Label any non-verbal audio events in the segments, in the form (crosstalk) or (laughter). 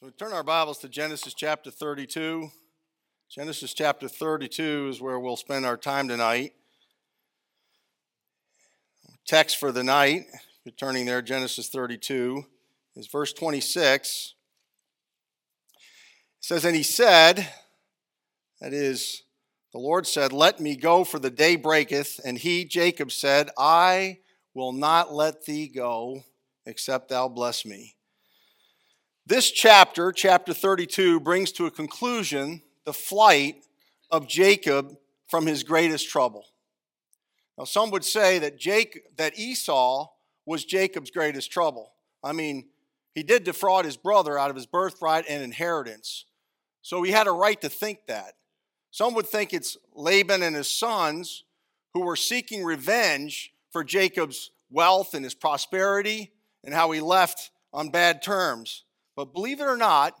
So we turn our Bibles to Genesis chapter 32. Genesis chapter 32 is where we'll spend our time tonight. Text for the night, you're turning there, Genesis 32, is verse 26. It says, And he said, that is, the Lord said, Let me go, for the day breaketh. And he, Jacob, said, I will not let thee go, except thou bless me. This chapter, chapter 32, brings to a conclusion the flight of Jacob from his greatest trouble. Now, some would say that, that Esau was Jacob's greatest trouble. I mean, he did defraud his brother out of his birthright and inheritance. So he had a right to think that. Some would think it's Laban and his sons who were seeking revenge for Jacob's wealth and his prosperity and how he left on bad terms. But believe it or not,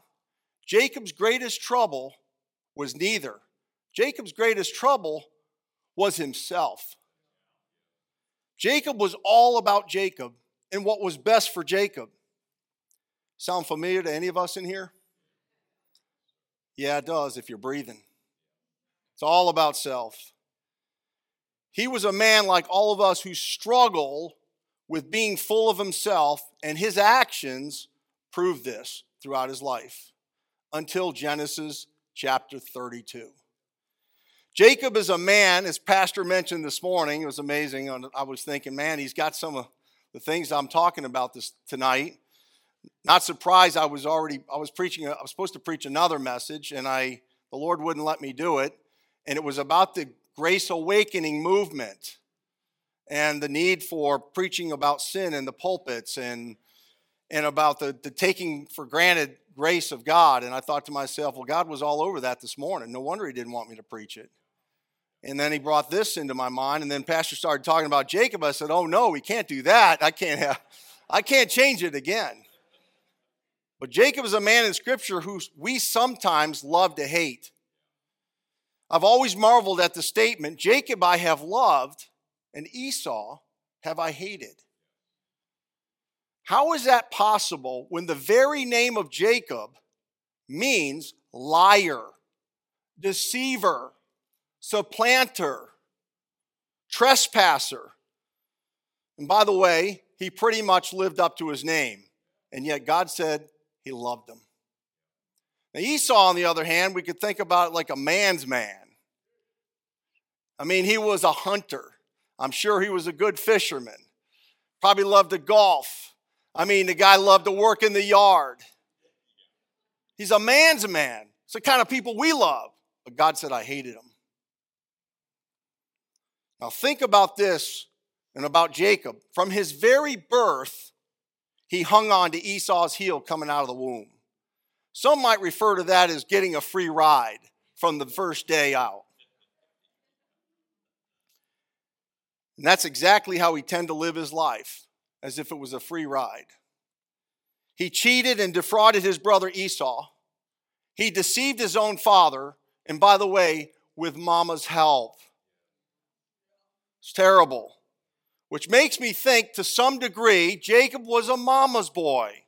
Jacob's greatest trouble was neither. Jacob's greatest trouble was himself. Jacob was all about Jacob and what was best for Jacob. Sound familiar to any of us in here? Yeah, it does if you're breathing. It's all about self. He was a man like all of us who struggle with being full of himself, and his actions proved this throughout his life until Genesis chapter 32. Jacob is a man, as Pastor mentioned this morning, it was amazing. I was thinking, man, he's got some of the things I'm talking about this tonight. Not surprised, I was already, I was preaching, I was supposed to preach another message, and I, the Lord wouldn't let me do it. And it was about the grace awakening movement and the need for preaching about sin in the pulpits and and about the, the taking for granted grace of God. And I thought to myself, well, God was all over that this morning. No wonder he didn't want me to preach it. And then he brought this into my mind. And then Pastor started talking about Jacob. I said, oh no, we can't do that. I can't have, I can't change it again. But Jacob is a man in Scripture who we sometimes love to hate. I've always marveled at the statement Jacob I have loved, and Esau have I hated. How is that possible when the very name of Jacob means liar, deceiver, supplanter, trespasser? And by the way, he pretty much lived up to his name, and yet God said he loved him. Now, Esau, on the other hand, we could think about it like a man's man. I mean, he was a hunter. I'm sure he was a good fisherman. Probably loved to golf I mean, the guy loved to work in the yard. He's a man's man. It's the kind of people we love. But God said, I hated him. Now, think about this and about Jacob. From his very birth, he hung on to Esau's heel coming out of the womb. Some might refer to that as getting a free ride from the first day out. And that's exactly how he tended to live his life as if it was a free ride. He cheated and defrauded his brother Esau. He deceived his own father, and by the way, with mama's help. It's terrible. Which makes me think to some degree Jacob was a mama's boy.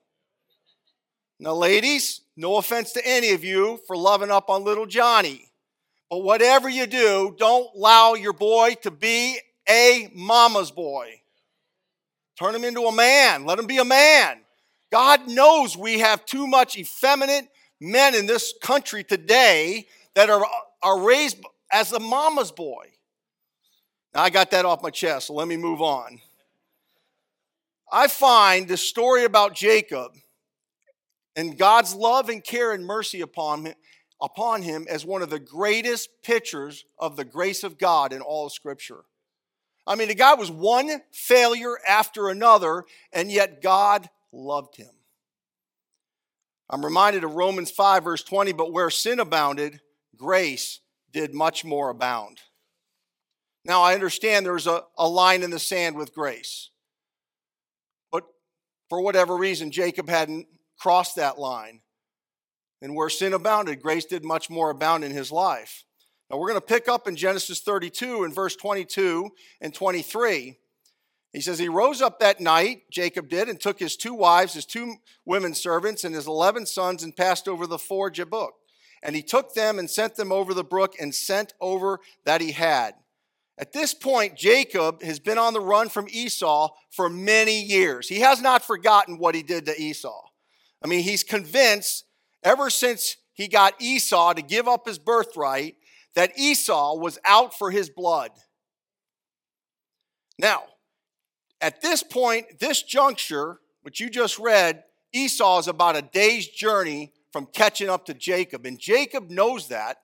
Now, ladies, no offense to any of you for loving up on little Johnny, but whatever you do, don't allow your boy to be a mama's boy. Turn him into a man. Let him be a man. God knows we have too much effeminate men in this country today that are, are raised as a mama's boy. Now, I got that off my chest, so let me move on. I find the story about Jacob and God's love and care and mercy upon him, upon him as one of the greatest pictures of the grace of God in all of Scripture. I mean, the guy was one failure after another, and yet God loved him. I'm reminded of Romans 5, verse 20, but where sin abounded, grace did much more abound. Now, I understand there's a, a line in the sand with grace, but for whatever reason, Jacob hadn't crossed that line. And where sin abounded, grace did much more abound in his life. Now we're going to pick up in Genesis 32 in verse 22 and 23. He says, He rose up that night, Jacob did, and took his two wives, his two women servants, and his eleven sons, and passed over the ford Jabbok. And he took them and sent them over the brook and sent over that he had. At this point, Jacob has been on the run from Esau for many years. He has not forgotten what he did to Esau. I mean, he's convinced ever since he got Esau to give up his birthright that Esau was out for his blood. Now, at this point, this juncture, which you just read, Esau is about a day's journey from catching up to Jacob. And Jacob knows that.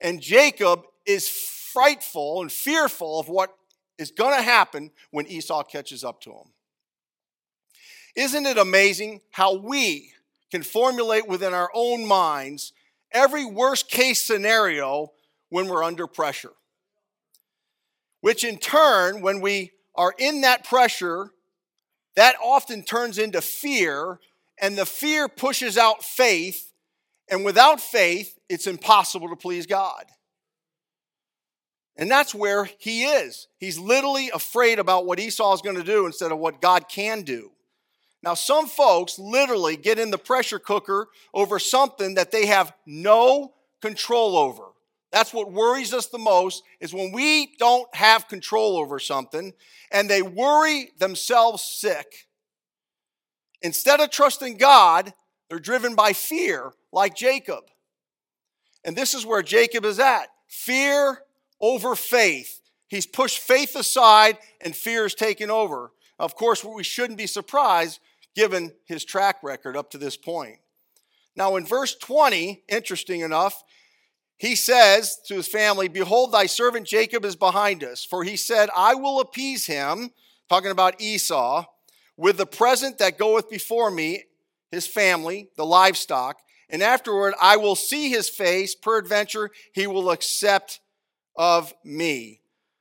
And Jacob is frightful and fearful of what is going to happen when Esau catches up to him. Isn't it amazing how we can formulate within our own minds every worst case scenario when we're under pressure? Which in turn, when we are in that pressure, that often turns into fear, and the fear pushes out faith, and without faith, it's impossible to please God. And that's where he is. He's literally afraid about what Esau is going to do instead of what God can do. Now, some folks literally get in the pressure cooker over something that they have no control over. That's what worries us the most is when we don't have control over something and they worry themselves sick. Instead of trusting God, they're driven by fear, like Jacob. And this is where Jacob is at fear over faith. He's pushed faith aside and fear is taken over. Of course, we shouldn't be surprised given his track record up to this point. Now, in verse 20, interesting enough, he says to his family, Behold, thy servant Jacob is behind us. For he said, I will appease him, talking about Esau, with the present that goeth before me, his family, the livestock, and afterward I will see his face, peradventure he will accept of me.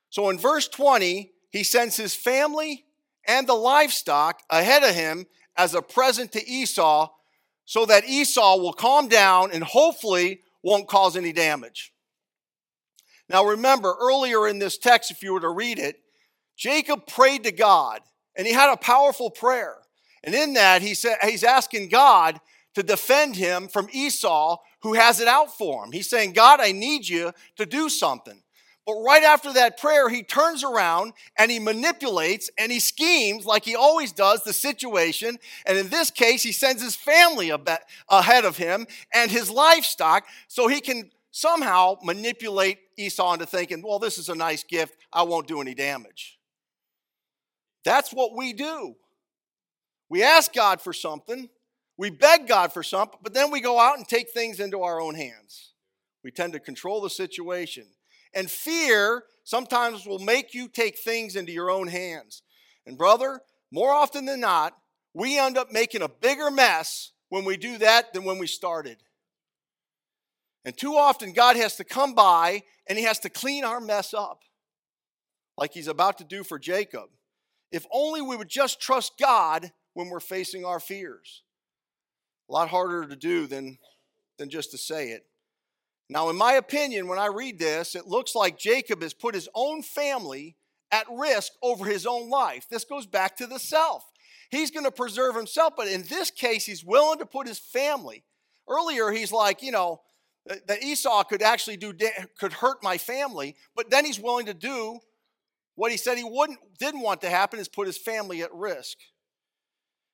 So in verse 20, he sends his family and the livestock ahead of him as a present to Esau so that Esau will calm down and hopefully won't cause any damage. Now remember, earlier in this text, if you were to read it, Jacob prayed to God and he had a powerful prayer. And in that, he said, he's asking God to defend him from Esau, who has it out for him. He's saying, God, I need you to do something. But right after that prayer, he turns around and he manipulates and he schemes like he always does the situation. And in this case, he sends his family ahead of him and his livestock so he can somehow manipulate Esau into thinking, well, this is a nice gift. I won't do any damage. That's what we do. We ask God for something, we beg God for something, but then we go out and take things into our own hands. We tend to control the situation. And fear sometimes will make you take things into your own hands. And, brother, more often than not, we end up making a bigger mess when we do that than when we started. And too often, God has to come by and He has to clean our mess up, like He's about to do for Jacob. If only we would just trust God when we're facing our fears. A lot harder to do than, than just to say it. Now, in my opinion, when I read this, it looks like Jacob has put his own family at risk over his own life. This goes back to the self. He's going to preserve himself, but in this case, he's willing to put his family. Earlier, he's like, you know, that Esau could actually do could hurt my family, but then he's willing to do what he said he wouldn't didn't want to happen is put his family at risk.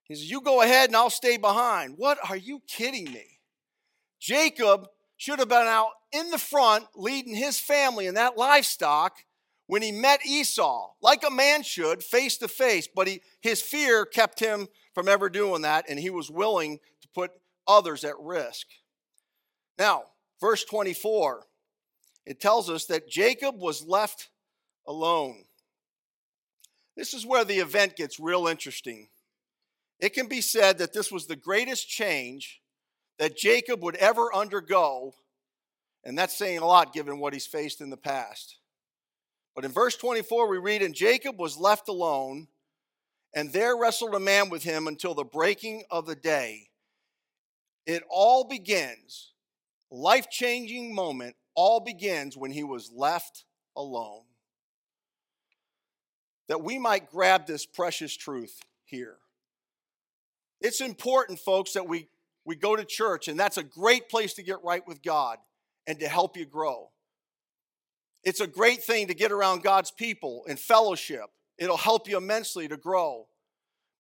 He says, "You go ahead and I'll stay behind." What are you kidding me? Jacob should have been out in the front leading his family and that livestock when he met Esau, like a man should, face to face. But he, his fear kept him from ever doing that, and he was willing to put others at risk. Now, verse 24, it tells us that Jacob was left alone. This is where the event gets real interesting. It can be said that this was the greatest change that Jacob would ever undergo, and that's saying a lot given what he's faced in the past. But in verse 24, we read, And Jacob was left alone, and there wrestled a man with him until the breaking of the day. It all begins, life changing moment, all begins when he was left alone. that we might grab this precious truth here. It's important, folks, that we, we go to church, and that's a great place to get right with God and to help you grow. It's a great thing to get around God's people in fellowship. It'll help you immensely to grow.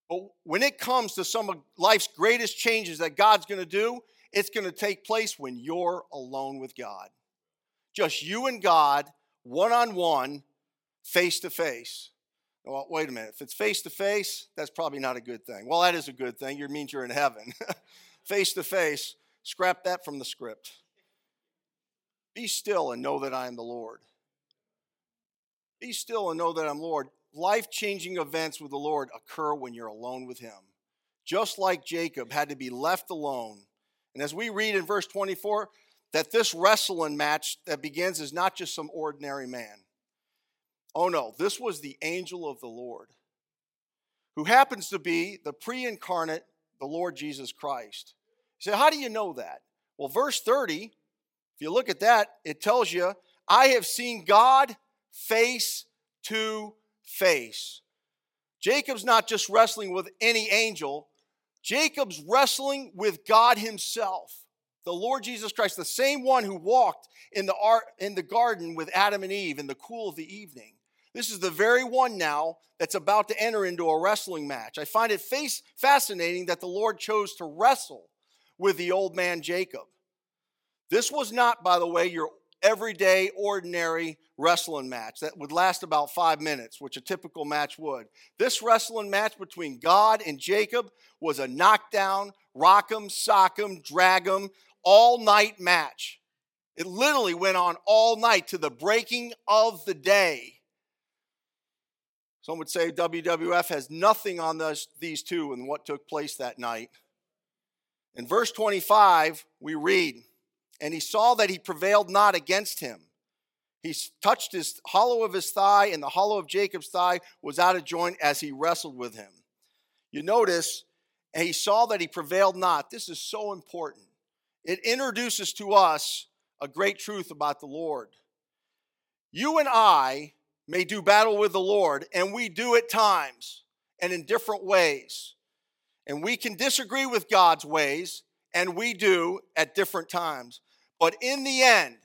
But when it comes to some of life's greatest changes that God's going to do, it's going to take place when you're alone with God. Just you and God, one on one, face to face. Well, wait a minute. If it's face to face, that's probably not a good thing. Well, that is a good thing. It means you're in heaven. (laughs) face to face, scrap that from the script. Be still and know that I am the Lord. Be still and know that I'm Lord. Life changing events with the Lord occur when you're alone with Him. Just like Jacob had to be left alone. And as we read in verse 24, that this wrestling match that begins is not just some ordinary man. Oh no, this was the angel of the Lord, who happens to be the pre incarnate, the Lord Jesus Christ. Say, how do you know that? Well, verse 30, if you look at that, it tells you, I have seen God face to face. Jacob's not just wrestling with any angel, Jacob's wrestling with God Himself, the Lord Jesus Christ, the same one who walked in the, art, in the garden with Adam and Eve in the cool of the evening. This is the very one now that's about to enter into a wrestling match. I find it face, fascinating that the Lord chose to wrestle with the old man Jacob. This was not, by the way, your everyday, ordinary wrestling match that would last about five minutes, which a typical match would. This wrestling match between God and Jacob was a knockdown, rock'em, sock'em, drag'em, all night match. It literally went on all night to the breaking of the day. Some would say WWF has nothing on this, these two and what took place that night. In verse 25, we read, And he saw that he prevailed not against him. He touched his hollow of his thigh, and the hollow of Jacob's thigh was out of joint as he wrestled with him. You notice, and he saw that he prevailed not. This is so important. It introduces to us a great truth about the Lord. You and I may do battle with the Lord, and we do at times and in different ways. And we can disagree with God's ways, and we do at different times. But in the end,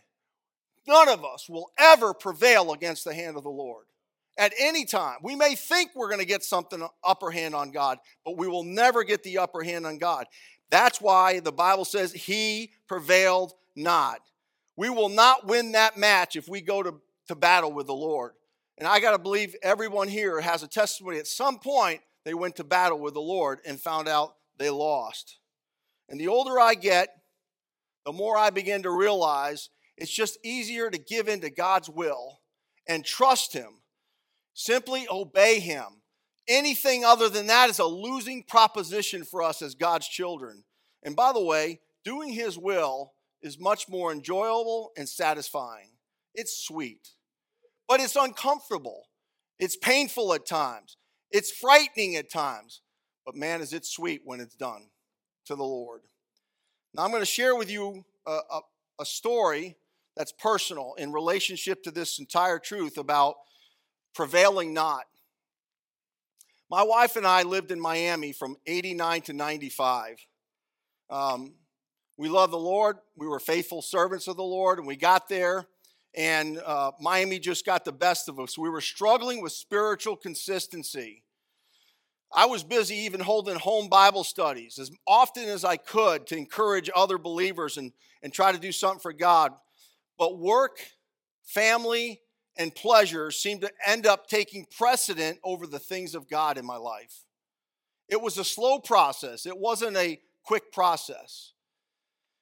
none of us will ever prevail against the hand of the Lord at any time. We may think we're going to get something uh, upper hand on God, but we will never get the upper hand on God. That's why the Bible says he prevailed not. We will not win that match if we go to, to battle with the Lord. And I got to believe everyone here has a testimony. At some point, they went to battle with the Lord and found out they lost. And the older I get, the more I begin to realize it's just easier to give in to God's will and trust Him. Simply obey Him. Anything other than that is a losing proposition for us as God's children. And by the way, doing His will is much more enjoyable and satisfying. It's sweet, but it's uncomfortable. It's painful at times. It's frightening at times. But man, is it sweet when it's done to the Lord. Now, I'm going to share with you a, a, a story that's personal in relationship to this entire truth about prevailing not. My wife and I lived in Miami from 89 to 95. Um, we loved the Lord. We were faithful servants of the Lord, and we got there, and uh, Miami just got the best of us. We were struggling with spiritual consistency. I was busy even holding home Bible studies as often as I could to encourage other believers and, and try to do something for God. But work, family, and pleasure seemed to end up taking precedent over the things of God in my life. It was a slow process, it wasn't a quick process.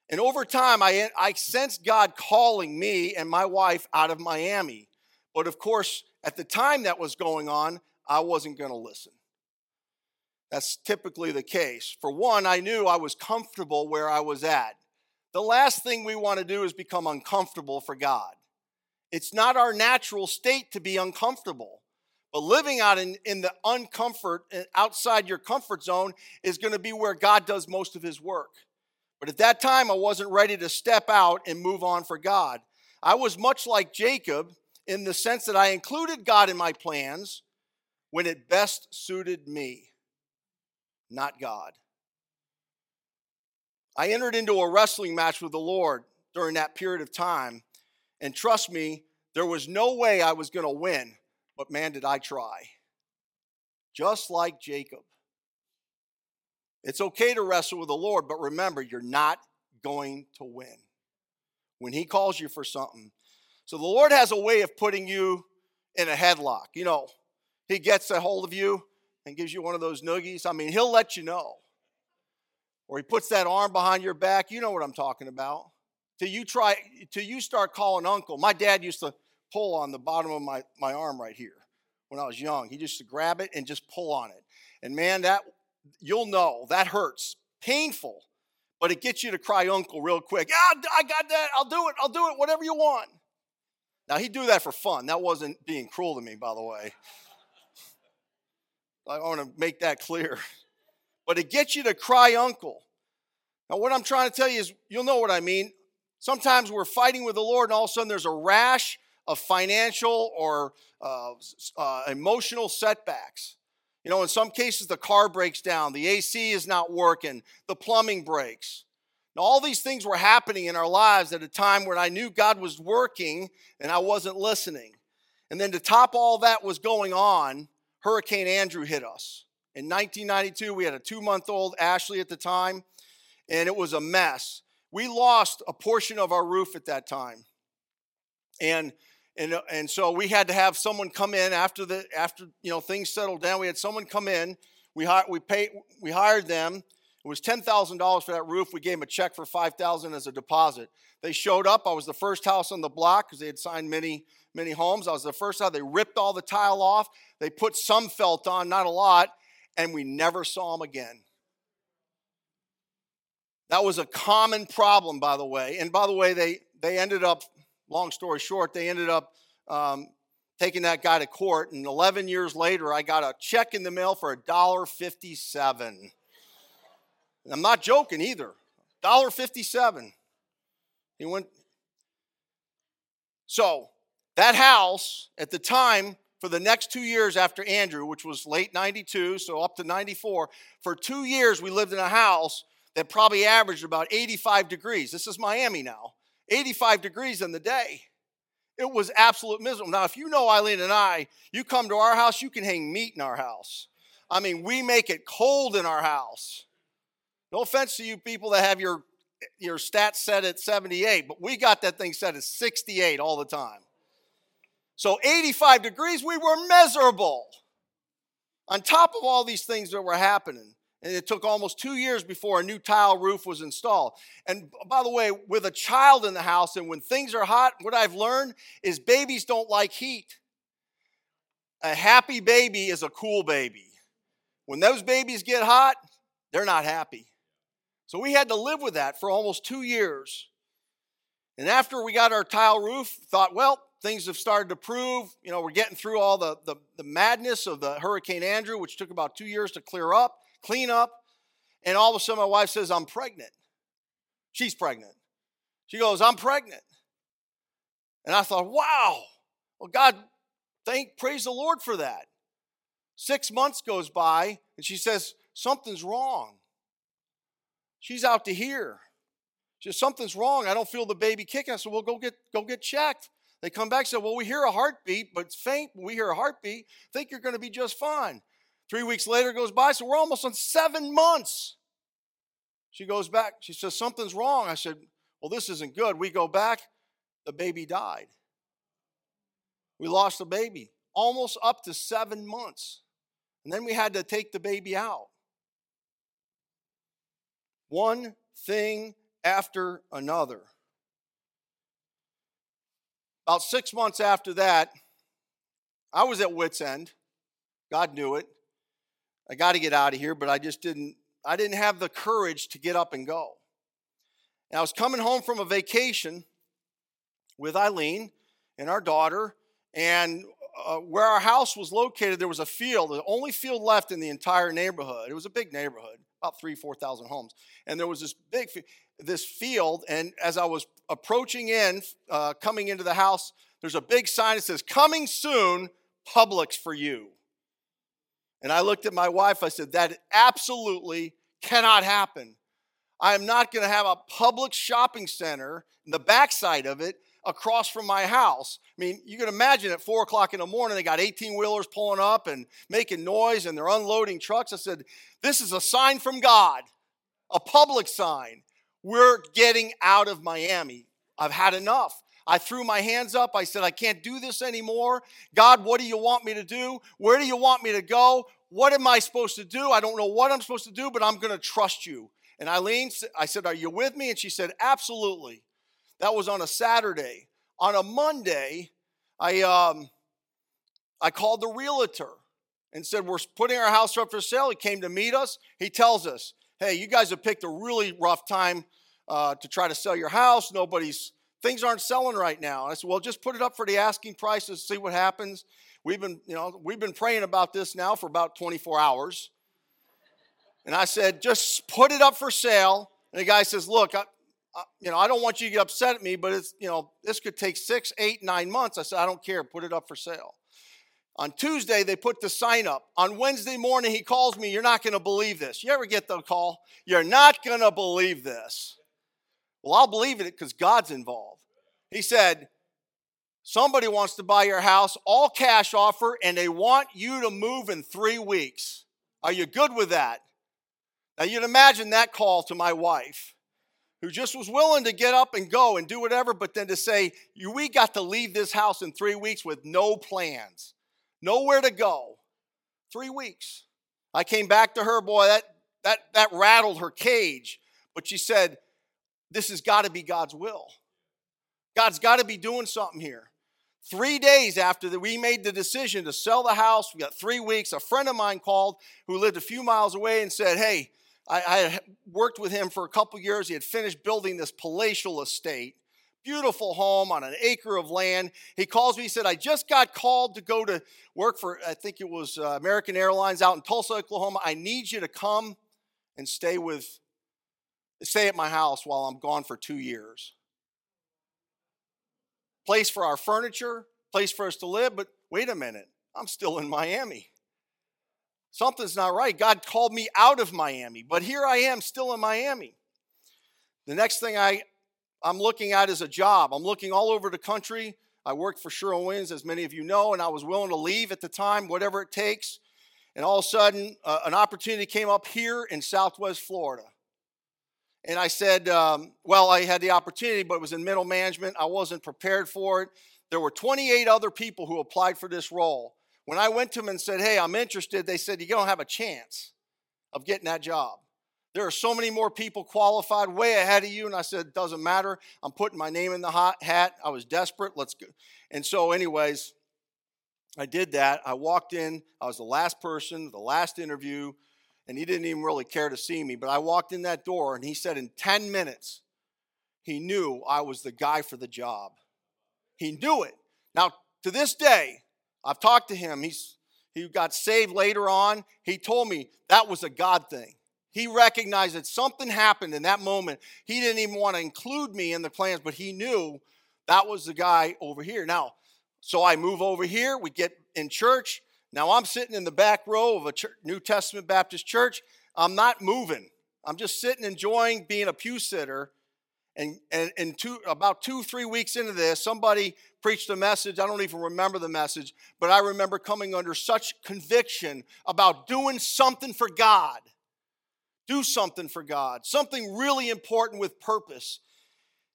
And over time, I, I sensed God calling me and my wife out of Miami. But of course, at the time that was going on, I wasn't going to listen. That's typically the case. For one, I knew I was comfortable where I was at. The last thing we want to do is become uncomfortable for God. It's not our natural state to be uncomfortable. But living out in, in the uncomfort, uh, outside your comfort zone, is going to be where God does most of his work. But at that time, I wasn't ready to step out and move on for God. I was much like Jacob in the sense that I included God in my plans, when it best suited me, not God. I entered into a wrestling match with the Lord during that period of time, and trust me, there was no way I was going to win, but man, did I try. Just like Jacob. It's okay to wrestle with the Lord, but remember, you're not going to win when He calls you for something. So the Lord has a way of putting you in a headlock. You know, He gets a hold of you and gives you one of those noogies. I mean, He'll let you know. Or He puts that arm behind your back. You know what I'm talking about. Till you try, till you start calling uncle. My dad used to pull on the bottom of my, my arm right here when I was young. He used to grab it and just pull on it. And man, that you'll know that hurts, painful, but it gets you to cry uncle real quick. Ah, I got that. I'll do it. I'll do it. Whatever you want. Now he'd do that for fun. That wasn't being cruel to me, by the way. I want to make that clear. (laughs) But it gets you to cry uncle. Now, what I'm trying to tell you is, you'll know what I mean. Sometimes we're fighting with the Lord, and all of a sudden there's a rash of financial or uh, uh, emotional setbacks. You know, in some cases, the car breaks down, the AC is not working, the plumbing breaks. Now, all these things were happening in our lives at a time when I knew God was working and I wasn't listening. And then to top all that was going on, Hurricane Andrew hit us. In 1992, we had a two month old Ashley at the time, and it was a mess. We lost a portion of our roof at that time. And and, and so we had to have someone come in after the after you know things settled down. We had someone come in. We hired we paid we hired them. It was ten thousand dollars for that roof. We gave them a check for five thousand as a deposit. They showed up. I was the first house on the block because they had signed many many homes. I was the first house. They ripped all the tile off. They put some felt on, not a lot, and we never saw them again. That was a common problem, by the way. And by the way, they they ended up long story short, they ended up um, taking that guy to court. And 11 years later, I got a check in the mail for $1.57. I'm not joking either. $1.57. He went. So that house at the time for the next two years after Andrew, which was late 92, so up to 94, for two years we lived in a house that probably averaged about 85 degrees. This is Miami now. 85 degrees in the day. It was absolute miserable. Now, if you know Eileen and I, you come to our house, you can hang meat in our house. I mean, we make it cold in our house. No offense to you people that have your, your stats set at 78, but we got that thing set at 68 all the time. So 85 degrees, we were miserable. On top of all these things that were happening, and it took almost two years before a new tile roof was installed. And by the way, with a child in the house and when things are hot, what I've learned is babies don't like heat. A happy baby is a cool baby. When those babies get hot, they're not happy. So we had to live with that for almost two years. And after we got our tile roof, thought, well, things have started to prove, you know, we're getting through all the, the, the madness of the Hurricane Andrew, which took about two years to clear up clean up. And all of a sudden, my wife says, I'm pregnant. She's pregnant. She goes, I'm pregnant. And I thought, wow, well, God, thank, praise the Lord for that. Six months goes by, and she says, something's wrong. She's out to here. She says, something's wrong. I don't feel the baby kicking. I said, well, go get, go get checked. They come back and say, well, we hear a heartbeat, but it's faint. We hear a heartbeat. Think you're going to be just fine. Three weeks later goes by, so we're almost on seven months. She goes back. She says, Something's wrong. I said, Well, this isn't good. We go back. The baby died. We lost the baby almost up to seven months. And then we had to take the baby out. One thing after another. About six months after that, I was at wits' end. God knew it. I got to get out of here, but I just didn't I didn't have the courage to get up and go. And I was coming home from a vacation with Eileen and our daughter, and uh, where our house was located, there was a field, the only field left in the entire neighborhood. It was a big neighborhood, about three, four thousand homes, and there was this big this field. And as I was approaching in, uh, coming into the house, there's a big sign that says "Coming soon, Publix for you." And I looked at my wife, I said, That absolutely cannot happen. I am not going to have a public shopping center in the backside of it across from my house. I mean, you can imagine at four o'clock in the morning, they got 18 wheelers pulling up and making noise and they're unloading trucks. I said, This is a sign from God, a public sign. We're getting out of Miami. I've had enough. I threw my hands up. I said, I can't do this anymore. God, what do you want me to do? Where do you want me to go? What am I supposed to do? I don't know what I'm supposed to do, but I'm going to trust you. And Eileen, I said, Are you with me? And she said, Absolutely. That was on a Saturday. On a Monday, I, um, I called the realtor and said, We're putting our house up for sale. He came to meet us. He tells us, Hey, you guys have picked a really rough time uh, to try to sell your house. Nobody's, things aren't selling right now. And I said, Well, just put it up for the asking price and see what happens. We've been, you know, we've been praying about this now for about 24 hours. And I said, just put it up for sale. And the guy says, look, You know, I don't want you to get upset at me, but it's, you know, this could take six, eight, nine months. I said, I don't care. Put it up for sale. On Tuesday, they put the sign up. On Wednesday morning, he calls me, You're not going to believe this. You ever get the call? You're not going to believe this. Well, I'll believe it because God's involved. He said, Somebody wants to buy your house, all cash offer, and they want you to move in three weeks. Are you good with that? Now, you'd imagine that call to my wife, who just was willing to get up and go and do whatever, but then to say, We got to leave this house in three weeks with no plans, nowhere to go. Three weeks. I came back to her, boy, that, that, that rattled her cage. But she said, This has got to be God's will. God's got to be doing something here. Three days after that, we made the decision to sell the house, we got three weeks. A friend of mine called who lived a few miles away and said, Hey, I, I worked with him for a couple years. He had finished building this palatial estate, beautiful home on an acre of land. He calls me. He said, "I just got called to go to work for I think it was uh, American Airlines out in Tulsa, Oklahoma. I need you to come and stay with, stay at my house while I'm gone for two years. Place for our furniture, place for us to live. But wait a minute, I'm still in Miami." Something's not right. God called me out of Miami, but here I am still in Miami. The next thing I, I'm looking at is a job. I'm looking all over the country. I worked for Sherwin Williams, as many of you know, and I was willing to leave at the time, whatever it takes. And all of a sudden, uh, an opportunity came up here in Southwest Florida. And I said, um, well, I had the opportunity, but it was in middle management. I wasn't prepared for it. There were 28 other people who applied for this role. When I went to them and said, Hey, I'm interested, they said, You don't have a chance of getting that job. There are so many more people qualified way ahead of you. And I said, Doesn't matter. I'm putting my name in the hot hat. I was desperate. Let's go. And so, anyways, I did that. I walked in. I was the last person, the last interview, and he didn't even really care to see me. But I walked in that door, and he said, In 10 minutes, he knew I was the guy for the job. He knew it. Now, to this day, I've talked to him. He's he got saved later on. He told me that was a God thing. He recognized that something happened in that moment. He didn't even want to include me in the plans, but he knew that was the guy over here. Now, so I move over here. We get in church. Now I'm sitting in the back row of a church, New Testament Baptist church. I'm not moving. I'm just sitting enjoying being a pew sitter and, and, and two, about two, three weeks into this, somebody preached a message. I don't even remember the message, but I remember coming under such conviction about doing something for God. Do something for God, something really important with purpose.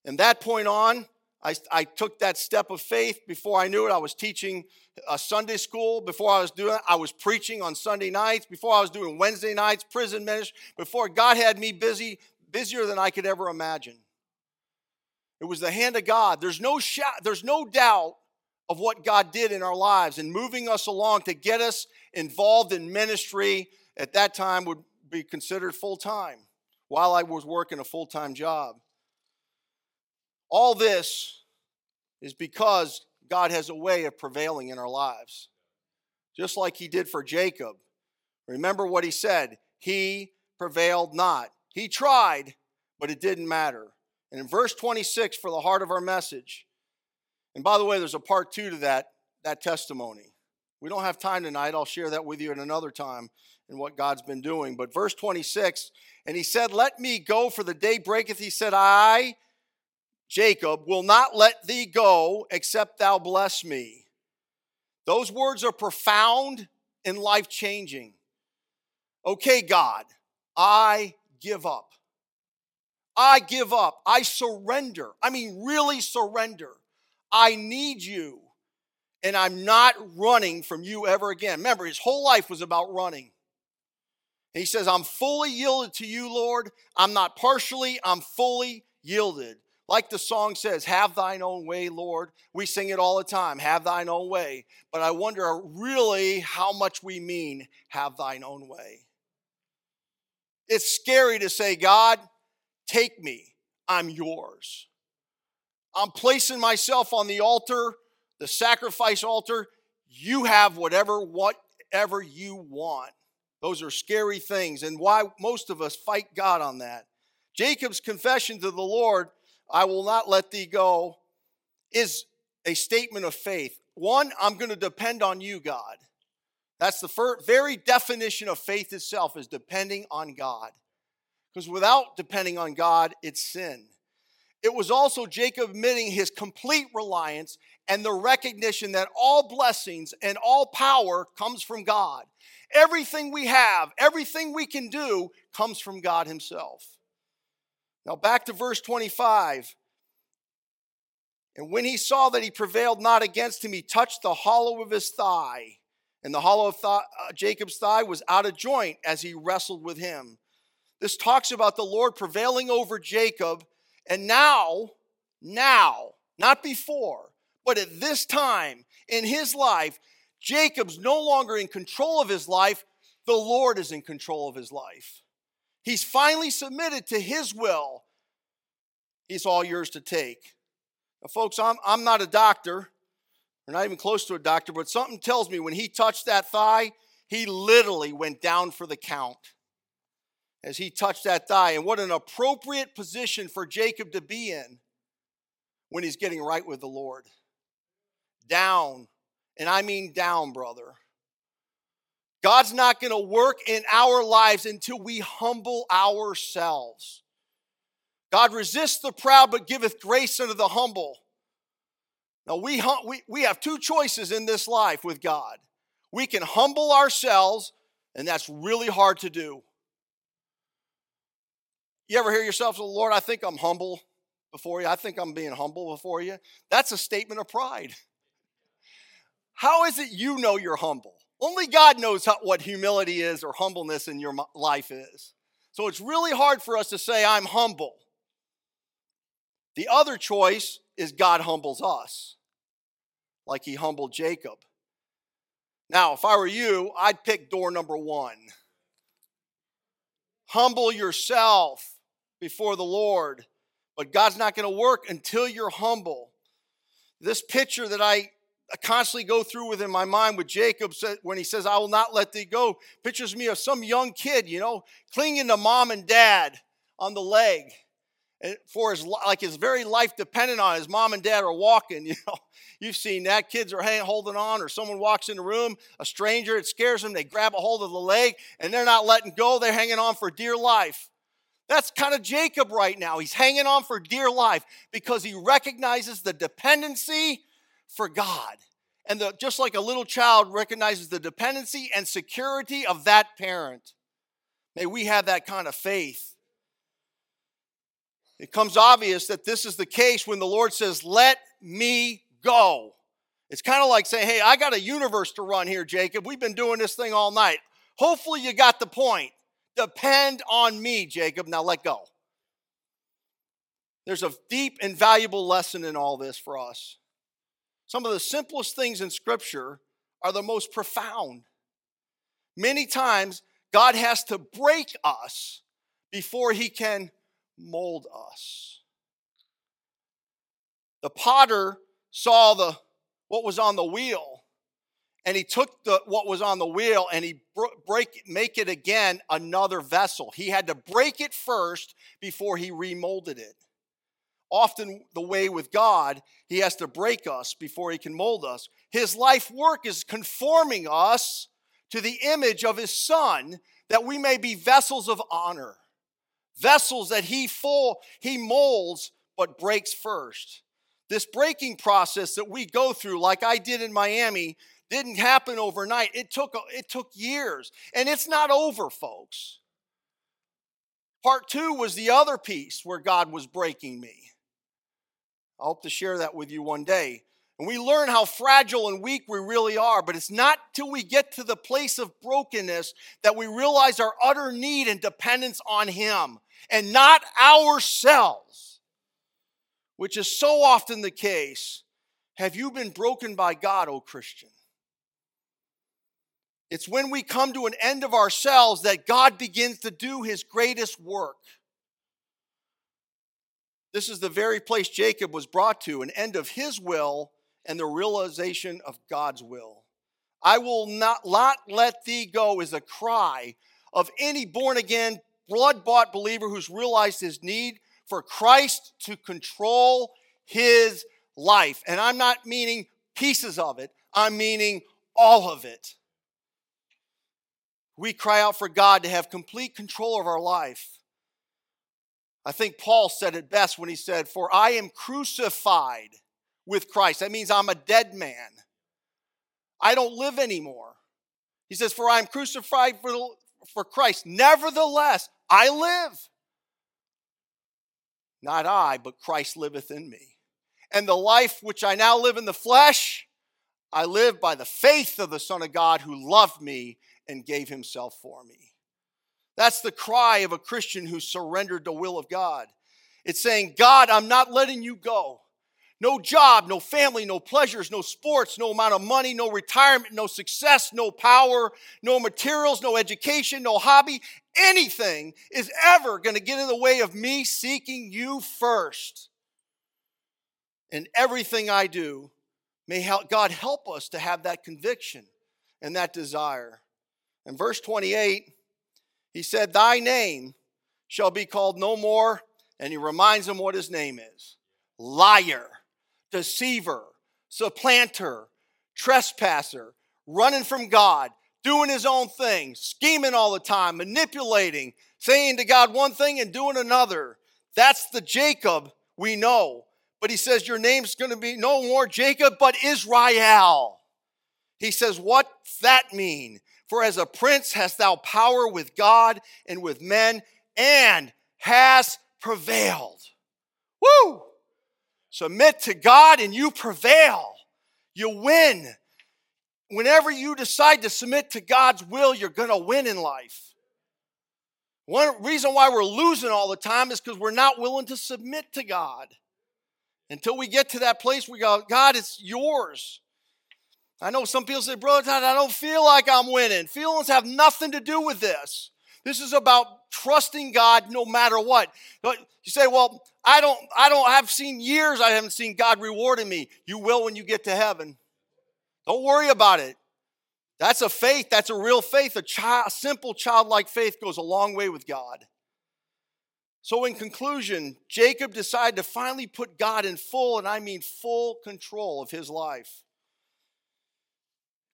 And that point on, I, I took that step of faith. Before I knew it, I was teaching a Sunday school. Before I was doing I was preaching on Sunday nights. Before I was doing Wednesday nights, prison ministry. Before God had me busy, busier than I could ever imagine. It was the hand of God. There's no, there's no doubt of what God did in our lives and moving us along to get us involved in ministry at that time would be considered full time while I was working a full time job. All this is because God has a way of prevailing in our lives, just like He did for Jacob. Remember what He said He prevailed not. He tried, but it didn't matter. And in verse 26, for the heart of our message, and by the way, there's a part two to that, that testimony. We don't have time tonight. I'll share that with you at another time and what God's been doing. But verse 26, and he said, Let me go, for the day breaketh. He said, I, Jacob, will not let thee go except thou bless me. Those words are profound and life changing. Okay, God, I give up. I give up. I surrender. I mean, really surrender. I need you. And I'm not running from you ever again. Remember, his whole life was about running. He says, I'm fully yielded to you, Lord. I'm not partially, I'm fully yielded. Like the song says, have thine own way, Lord. We sing it all the time, have thine own way. But I wonder really how much we mean, have thine own way. It's scary to say, God, take me, I'm yours. I'm placing myself on the altar, the sacrifice altar. You have whatever, whatever you want. Those are scary things, and why most of us fight God on that. Jacob's confession to the Lord, I will not let thee go, is a statement of faith. One, I'm going to depend on you, God. That's the first, very definition of faith itself is depending on God. Because without depending on God, it's sin. It was also Jacob admitting his complete reliance and the recognition that all blessings and all power comes from God. Everything we have, everything we can do comes from God Himself. Now, back to verse 25. And when he saw that he prevailed not against him, he touched the hollow of his thigh. And the hollow of th- uh, Jacob's thigh was out of joint as he wrestled with him. This talks about the Lord prevailing over Jacob. And now, now, not before, but at this time in his life, Jacob's no longer in control of his life, the Lord is in control of his life. He's finally submitted to his will. He's all yours to take. Now, folks, I'm, I'm not a doctor. We're not even close to a doctor, but something tells me when he touched that thigh, he literally went down for the count as he touched that thigh. And what an appropriate position for Jacob to be in when he's getting right with the Lord. Down and I mean down, brother. God's not going to work in our lives until we humble ourselves. God resists the proud but giveth grace unto the humble. Now, we, we, we have two choices in this life with God. We can humble ourselves, and that's really hard to do. You ever hear yourself say, Lord, I think I'm humble before you. I think I'm being humble before you. That's a statement of pride. How is it you know you're humble? Only God knows how, what humility is or humbleness in your life is. So it's really hard for us to say, I'm humble. The other choice is God humbles us, like he humbled Jacob. Now, if I were you, I'd pick door number one. Humble yourself before the Lord, but God's not going to work until you're humble. This picture that I constantly go through within my mind with Jacob when he says, I will not let thee go. Pictures me of some young kid, you know, clinging to mom and dad on the leg. For his like his very life dependent on his mom and dad are walking, (laughs) you know. You've seen that. Kids are hanging, holding on, or someone walks in the room, a stranger, it scares them. They grab a hold of the leg and they're not letting go. They're hanging on for dear life. That's kind of Jacob right now. He's hanging on for dear life because he recognizes the dependency for God. And the, just like a little child recognizes the dependency and security of that parent, may we have that kind of faith. It comes obvious that this is the case when the Lord says, Let me go. It's kind of like saying, Hey, I got a universe to run here, Jacob. We've been doing this thing all night. Hopefully, you got the point. Depend on me, Jacob. Now let go. There's a deep and valuable lesson in all this for us. Some of the simplest things in Scripture are the most profound. Many times, God has to break us before He can mold us. The potter saw the what was on the wheel, and he took the what was on the wheel and he break make it again another vessel. He had to break it first before he remolded it. often the way with God, He has to break us before He can mold us. His life work is conforming us to the image of His Son that we may be vessels of honor, vessels that He full He molds but breaks first. This breaking process that we go through, like I did in Miami, didn't happen overnight. It took it took years, and it's not over, folks. Part two was the other piece where God was breaking me. I hope to share that with you one day. And we learn how fragile and weak we really are, but it's not till we get to the place of brokenness that we realize our utter need and dependence on Him and not ourselves, which is so often the case. Have you been broken by God, O Christian? It's when we come to an end of ourselves that God begins to do His greatest work. This is the very place Jacob was brought to, an end of his will and the realization of God's will. I will not, not let thee go is a cry of any born again, blood bought believer who's realized his need for Christ to control his life. And I'm not meaning pieces of it, I'm meaning all of it. We cry out for God to have complete control of our life. I think Paul said it best when he said, For I am crucified with Christ. That means I'm a dead man. I don't live anymore. He says, For I am crucified for, for Christ. Nevertheless, I live. Not I, but Christ liveth in me. And the life which I now live in the flesh, I live by the faith of the Son of God who loved me and gave himself for me. That's the cry of a Christian who surrendered the will of God. It's saying, God, I'm not letting you go. No job, no family, no pleasures, no sports, no amount of money, no retirement, no success, no power, no materials, no education, no hobby, anything is ever going to get in the way of me seeking you first. And everything I do, may help, God help us to have that conviction and that desire. In verse 28, he said, Thy name shall be called no more. And he reminds them what his name is liar, deceiver, supplanter, trespasser, running from God, doing his own thing, scheming all the time, manipulating, saying to God one thing and doing another. That's the Jacob we know. But he says, Your name's going to be no more Jacob, but Israel. He says, What's that mean? For as a prince hast thou power with God and with men, and hast prevailed. Woo! Submit to God and you prevail. You win. Whenever you decide to submit to God's will, you're going to win in life. One reason why we're losing all the time is because we're not willing to submit to God. Until we get to that place, we go, God, it's yours. I know some people say, Brother Todd, I don't feel like I'm winning. Feelings have nothing to do with this. This is about trusting God no matter what. You say, well, I don't, I don't have seen years I haven't seen God rewarding me. You will when you get to heaven. Don't worry about it. That's a faith. That's a real faith. A child, simple childlike faith goes a long way with God. So, in conclusion, Jacob decided to finally put God in full, and I mean full control of his life.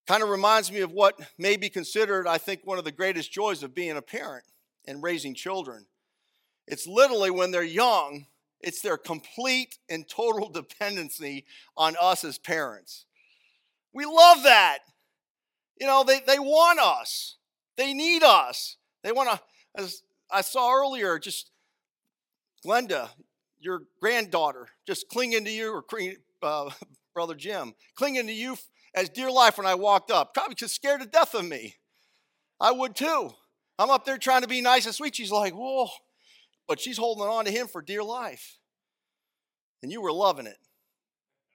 Kind of reminds me of what may be considered, I think, one of the greatest joys of being a parent and raising children. It's literally when they're young, it's their complete and total (laughs) dependency on us as parents. We love that. You know, they, they want us, they need us. They want to, as I saw earlier, just Glenda, your granddaughter, just clinging to you, or uh, (laughs) Brother Jim, clinging to you as dear life when I walked up, probably just scared to death of me. I would too. I'm up there trying to be nice and sweet. She's like, whoa. But she's holding on to him for dear life. And you were loving it.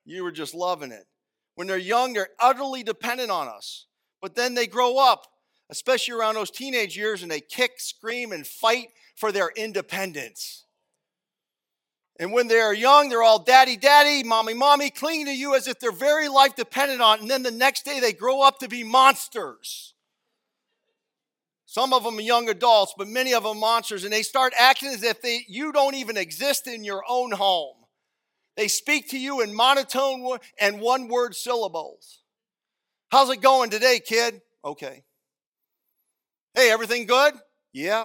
You were just loving it. When they're young, they're utterly dependent on us. But then they grow up, especially around those teenage years, and they kick, scream, and fight for their independence. And when they're young, they're all daddy, daddy, mommy, mommy, clinging to you as if their very life depended on it. And then the next day they grow up to be monsters. Some of them young adults, but many of them monsters, and they start acting as if they, you don't even exist in your own home. They speak to you in monotone and one word syllables. How's it going today, kid? Okay. Hey, everything good? Yeah.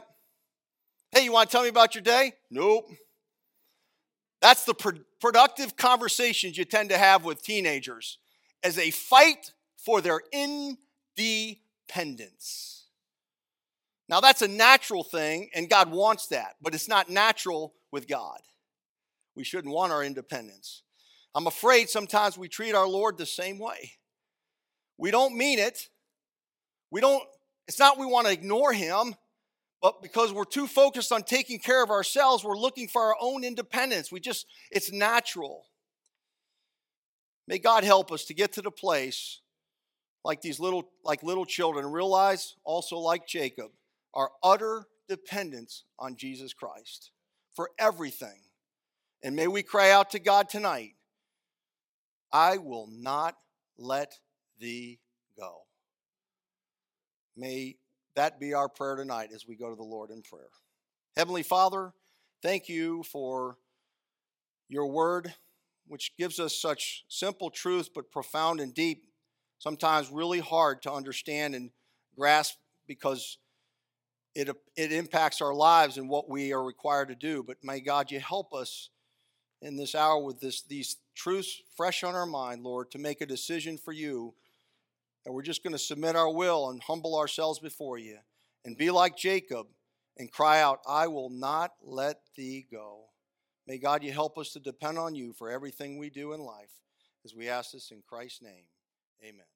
Hey, you want to tell me about your day? Nope. That's the pro- productive conversations you tend to have with teenagers as they fight for their independence. Now, that's a natural thing, and God wants that, but it's not natural with God. We shouldn't want our independence. I'm afraid sometimes we treat our Lord the same way. We don't mean it. We don't, it's not we want to ignore him, but because we're too focused on taking care of ourselves, we're looking for our own independence. We just, it's natural. May God help us to get to the place like these little, like little children, realize also like Jacob, our utter dependence on Jesus Christ for everything. And may we cry out to God tonight I will not let thee go. May that be our prayer tonight as we go to the Lord in prayer. Heavenly Father, thank you for your word, which gives us such simple truth, but profound and deep, sometimes really hard to understand and grasp because it, it impacts our lives and what we are required to do. But may God, you help us in this hour with this, these truths fresh on our mind, Lord, to make a decision for you. And we're just going to submit our will and humble ourselves before you and be like Jacob and cry out, I will not let thee go. May God, you help us to depend on you for everything we do in life as we ask this in Christ's name. Amen.